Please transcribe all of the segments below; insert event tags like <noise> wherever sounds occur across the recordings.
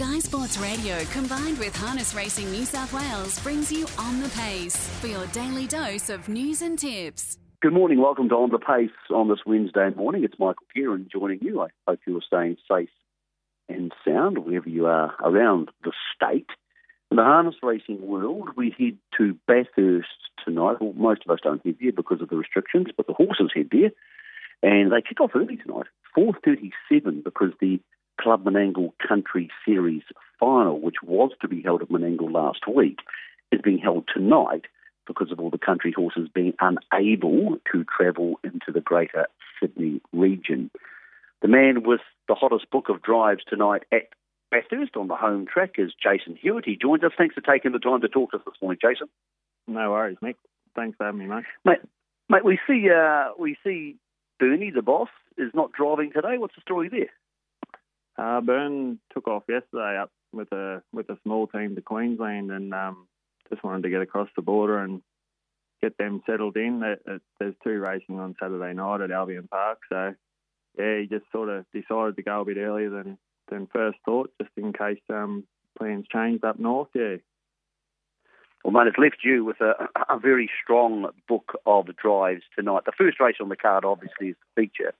Sky Sports Radio combined with Harness Racing New South Wales brings you On the Pace for your daily dose of news and tips. Good morning. Welcome to On the Pace on this Wednesday morning. It's Michael Kieran joining you. I hope you are staying safe and sound wherever you are around the state. In the harness racing world, we head to Bathurst tonight. Well, most of us don't head there because of the restrictions, but the horses head there. And they kick off early tonight, 4.37, because the Club Menangle Country Series final, which was to be held at Menangle last week, is being held tonight because of all the country horses being unable to travel into the greater Sydney region. The man with the hottest book of drives tonight at Bathurst on the home track is Jason Hewitt. He joins us. Thanks for taking the time to talk to us this morning, Jason. No worries, Mick. Thanks for having me, mate. Mate, mate we see uh, we see Bernie, the boss, is not driving today. What's the story there? Uh, Bern took off yesterday up with a with a small team to Queensland and um, just wanted to get across the border and get them settled in. There's two racing on Saturday night at Albion Park, so yeah, he just sort of decided to go a bit earlier than than first thought, just in case um, plans changed up north. Yeah. Well, mate, it's left you with a, a very strong book of drives tonight. The first race on the card, obviously, is the feature,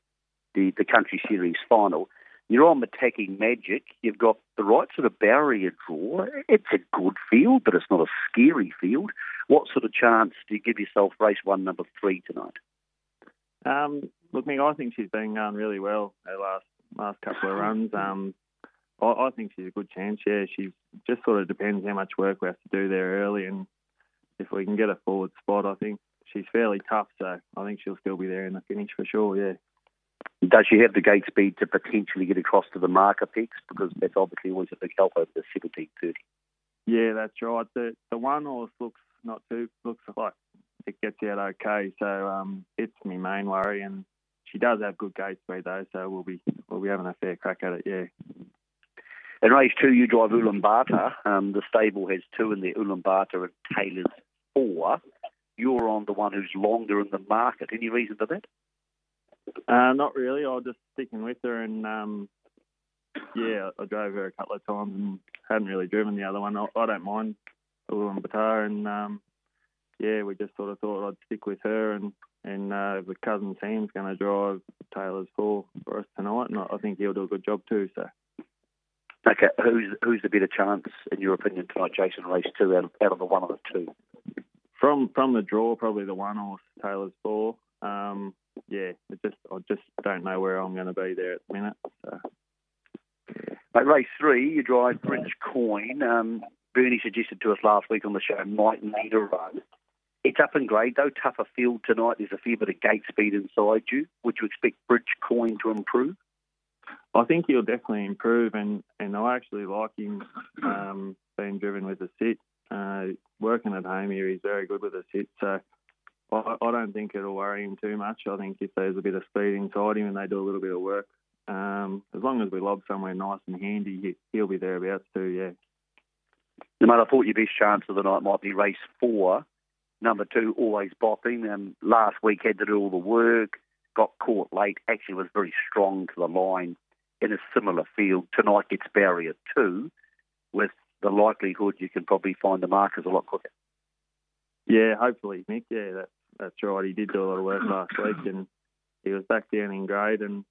the the Country Series final. You're on Mataki Magic. You've got the right sort of barrier draw. It's a good field, but it's not a scary field. What sort of chance do you give yourself race one, number three tonight? Um, look, Mick, I think she's been going really well her last last couple of runs. Um, I, I think she's a good chance. Yeah, she just sort of depends how much work we have to do there early, and if we can get a forward spot, I think she's fairly tough. So I think she'll still be there in the finish for sure. Yeah. Does she have the gate speed to potentially get across to the marker pegs? Because that's obviously always a big help over the 1730. Yeah, that's right. The the one horse looks not too looks like it gets out okay. So um, it's my main worry, and she does have good gate speed though. So we'll be we'll be having a fair crack at it. Yeah. In race two, you drive Ulaanbaatar. Um, the stable has two in there, Ulaanbaatar and Taylor's four. You're on the one who's longer in the market. Any reason for that? Uh, not really. I was just sticking with her, and um, yeah, I drove her a couple of times and hadn't really driven the other one. I, I don't mind a little on Ulaanbaatar, and um, yeah, we just sort of thought I'd stick with her, and and uh, the cousin team's going to drive Taylor's four for us tonight, and I think he'll do a good job too. So. Okay, who's who's the better chance in your opinion tonight, Jason? Race two out of, out of the one of the two. From from the draw, probably the one horse Taylor's four. Um, yeah, I just I just don't know where I'm going to be there at the minute. So. At race three, you drive Bridge Coin. Um, Bernie suggested to us last week on the show might need a run. It's up in grade though, tougher field tonight. There's a fair bit of gate speed inside you. Would you expect Bridge Coin to improve? I think he'll definitely improve, and, and I actually like him um, being driven with a sit. Uh, working at home here, he's very good with a sit. So I, I don't think it'll worry him too much. I think if there's a bit of speed inside him and they do a little bit of work, um, as long as we lob somewhere nice and handy, he, will be thereabouts too. Yeah. No matter, I thought your best chance of the night might be race four. Number two, always bopping. Um, last week had to do all the work, got caught late. Actually, was very strong to the line in a similar field. Tonight gets barrier two, with the likelihood you can probably find the markers a lot quicker. Yeah, hopefully, Mick. Yeah, that, that's right. He did do a lot of work last week, and he was back down in grade. And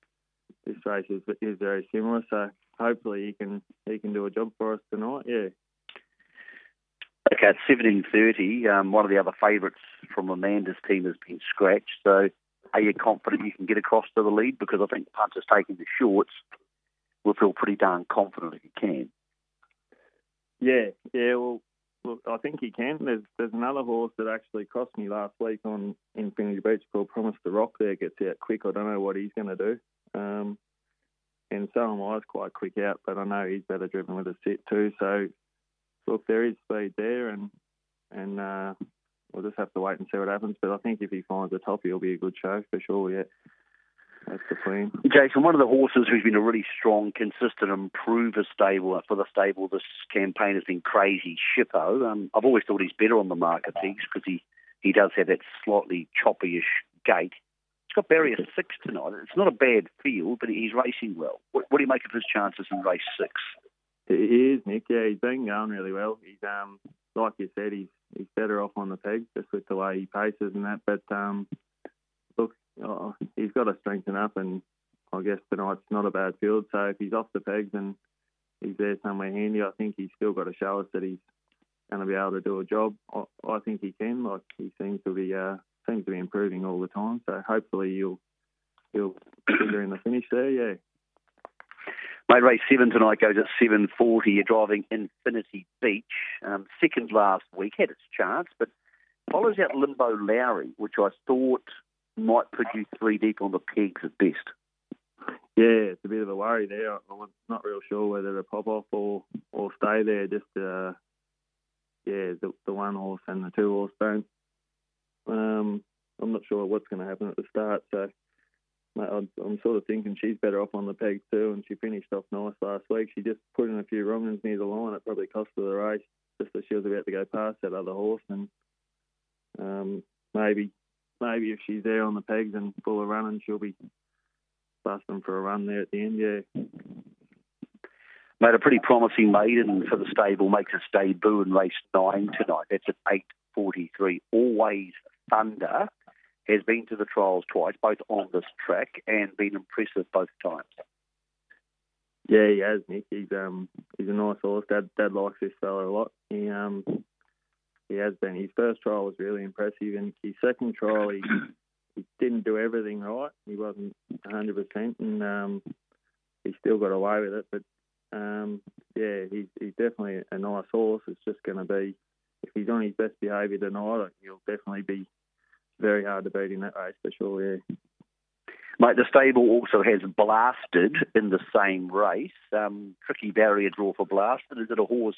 this race is, is very similar, so hopefully he can he can do a job for us tonight. Yeah. Okay, seventeen thirty, um, one of the other favourites from Amanda's team has been scratched. So, are you confident you can get across to the lead? Because I think Punter's taking the shorts. We'll feel pretty darn confident if you can. Yeah, yeah. Well, Look, I think he can. There's there's another horse that actually cost me last week on Infinity Beach called Promise the Rock. There gets out quick. I don't know what he's going to do. Um, and so am I. quite quick out, but I know he's better driven with a sit too. So look, there is speed there, and and uh, we'll just have to wait and see what happens. But I think if he finds the top, he'll be a good show for sure. Yeah. That's the plan. Jason, one of the horses who's been a really strong, consistent improver stable for the stable this campaign has been Crazy Shippo. Um, I've always thought he's better on the marker pegs because he, he does have that slightly choppyish gait. He's got barrier six tonight. It's not a bad field, but he's racing well. What, what do you make of his chances in race six? He is, Nick. Yeah, he's been going really well. He's um, like you said, he's he's better off on the pegs just with the way he paces and that. But um, look, oh, he's got to strengthen up, and I guess tonight's not a bad field. So if he's off the pegs and he's there somewhere handy, I think he's still got to show us that he's going to be able to do a job. I, I think he can. Like he seems to be uh, seems to be improving all the time. So hopefully he'll he'll figure in the finish there. Yeah. Mate, race seven tonight goes at 7.40. You're driving Infinity Beach. Um, second last week, had its chance, but follows out Limbo Lowry, which I thought might you three deep on the pegs at best. Yeah, it's a bit of a worry there. I'm not real sure whether to pop off or, or stay there. Just, uh, yeah, the, the one horse and the two horse don't. Um, I'm not sure what's going to happen at the start, so I'm, I'm sort of thinking she's better off on the pegs too, and she finished off nice last week. She just put in a few wrong ones near the line. It probably cost her the race, just as she was about to go past that other horse. And um, maybe, maybe if she's there on the pegs and full of running, she'll be busting for a run there at the end. Yeah. Made a pretty promising maiden for the stable makes its debut in race nine tonight. That's at eight forty three. Always Thunder has been to the trials twice, both on this track, and been impressive both times. Yeah, he has, Nick. He's um he's a nice horse. Dad Dad likes this fella a lot. He um he has been. His first trial was really impressive, and his second trial he <clears throat> he didn't do everything right. He wasn't 100 percent, and um he still got away with it. But um yeah, he's he's definitely a nice horse. It's just going to be if he's on his best behaviour tonight, he'll definitely be very hard to beat in that race for sure. Yeah. Mate, the stable also has Blasted in the same race. Um, tricky barrier draw for Blasted. Is it a horse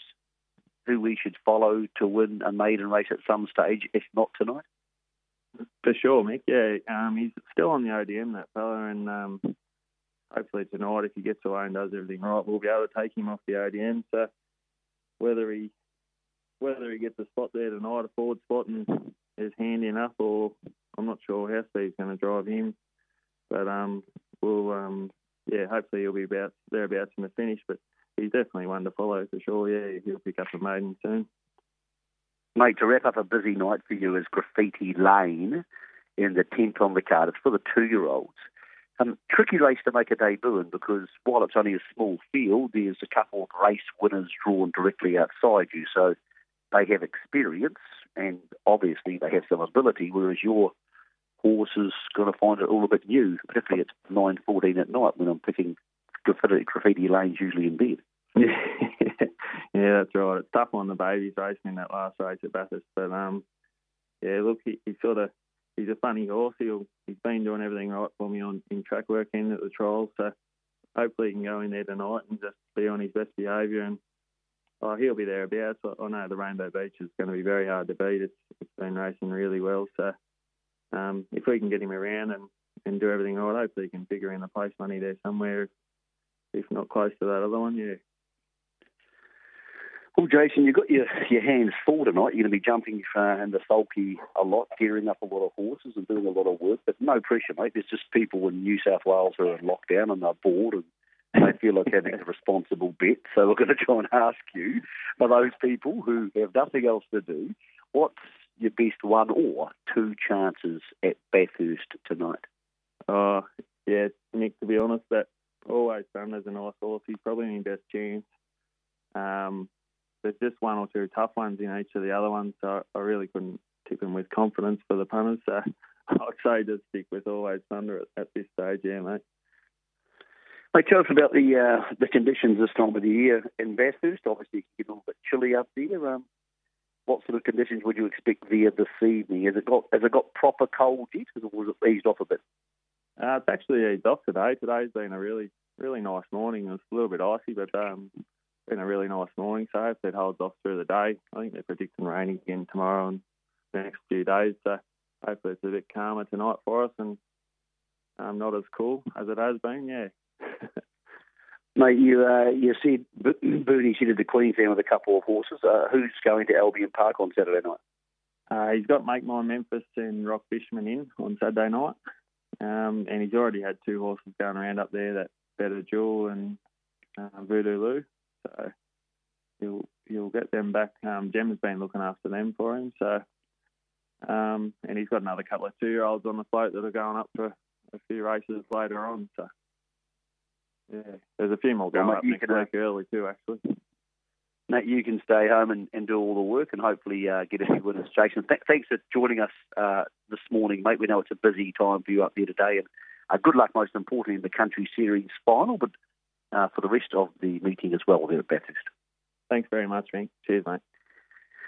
who we should follow to win a maiden race at some stage, if not tonight? For sure, Mick. Yeah, um, he's still on the ODM, that fella, and um, hopefully tonight, if he gets away and does everything right, we'll be able to take him off the ODM. So whether he whether he gets a spot there tonight, a forward spot, and is handy enough, or I'm not sure how Steve's going to drive him. But um, we'll um, yeah, hopefully he'll be about thereabouts in the finish. But he's definitely one to follow for sure. Yeah, he'll pick up a maiden soon. Mate, to wrap up a busy night for you is Graffiti Lane in the 10th on the card. It's for the two-year-olds. Um, tricky race to make a debut in because while it's only a small field, there's a couple of race winners drawn directly outside you. So they have experience and obviously they have some ability, whereas your horse is going to find it all a bit new, particularly at 9.14 at night when I'm picking graffiti, graffiti lanes usually in bed. <laughs> yeah, that's right. It's tough on the babies racing in that last race at Bathurst, but um, yeah, look, he, sort of he's a funny horse. He'll he's been doing everything right for me on in track work and at the trials, so hopefully he can go in there tonight and just be on his best behaviour and Oh, he'll be thereabouts. I know the Rainbow Beach is going to be very hard to beat. It's, it's been racing really well. So um, if we can get him around and, and do everything right, hopefully he can figure in the place money there somewhere, if not close to that other one, yeah. Well, Jason, you've got your, your hands full tonight. You're going to be jumping uh, in the sulky a lot, gearing up a lot of horses and doing a lot of work, but no pressure, mate. There's just people in New South Wales who are in lockdown and they're bored and they feel like having a responsible bet. So we're going to try and ask you, for those people who have nothing else to do, what's your best one or two chances at Bathurst tonight? Oh, yeah, Nick, to be honest, that Always Thunder's a nice horse. He's probably my best chance. Um, there's just one or two tough ones in each of the other ones, so I really couldn't tip him with confidence for the punters. So <laughs> I'd say just stick with Always Thunder at, at this stage, yeah, mate. Mate, tell us about the uh, the conditions this time of the year in Bathurst. Obviously, it can get a little bit chilly up there. Um, what sort of conditions would you expect there this evening? Has it got has it got proper cold yet, or was it eased off a bit? Uh, it's actually eased off today. Today's been a really really nice morning. It's a little bit icy, but um, been a really nice morning. So if it holds off through the day, I think they're predicting rain again tomorrow and the next few days. So hopefully it's a bit calmer tonight for us and um, not as cool as it has been. Yeah. <laughs> Mate, you uh, you said Booty's headed to Queensland with a couple of horses. Uh, who's going to Albion Park on Saturday night? Uh, he's got Make Mine Memphis and Rock Fishman in on Saturday night, um, and he's already had two horses going around up there. That Better Jewel and uh, Voodoo Lou. So he'll he'll get them back. Um, Gemma's been looking after them for him, so um, and he's got another couple of two year olds on the float that are going up for a few races later on. So yeah, there's a few more going well, up next week early too, actually. Nate, you can stay home and, and do all the work and hopefully uh, get a few winners. Jason, th- thanks for joining us uh, this morning, mate. We know it's a busy time for you up there today, and uh, good luck, most importantly, in the Country Series final, but uh, for the rest of the meeting as well there at Bathurst. Thanks very much, mate. Cheers, mate.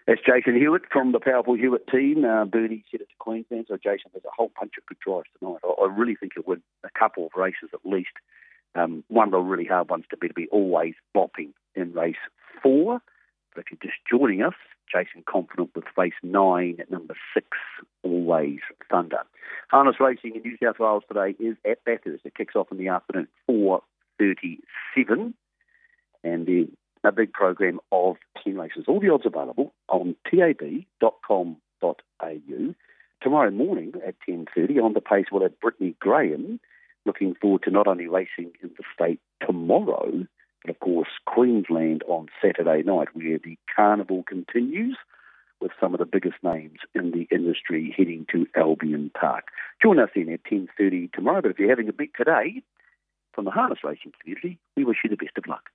That's Jason Hewitt from the powerful Hewitt team. Uh, Bernie said it to Queensland, so Jason, there's a whole bunch of good drives tonight. I, I really think it would a couple of races at least. Um, one of the really hard ones to be to be always bopping in race four. But if you're just joining us, Jason confident with race nine at number six, always Thunder. Harness racing in New South Wales today is at Bathurst. It kicks off in the afternoon, 4.37. And then a big program of 10 races. All the odds available on tab.com.au. Tomorrow morning at 10.30 on the pace we'll have Brittany Graham looking forward to not only racing in the state tomorrow, but of course Queensland on Saturday night, where the carnival continues with some of the biggest names in the industry heading to Albion Park. Join us in at 10.30 tomorrow, but if you're having a bet today from the harness racing community, we wish you the best of luck.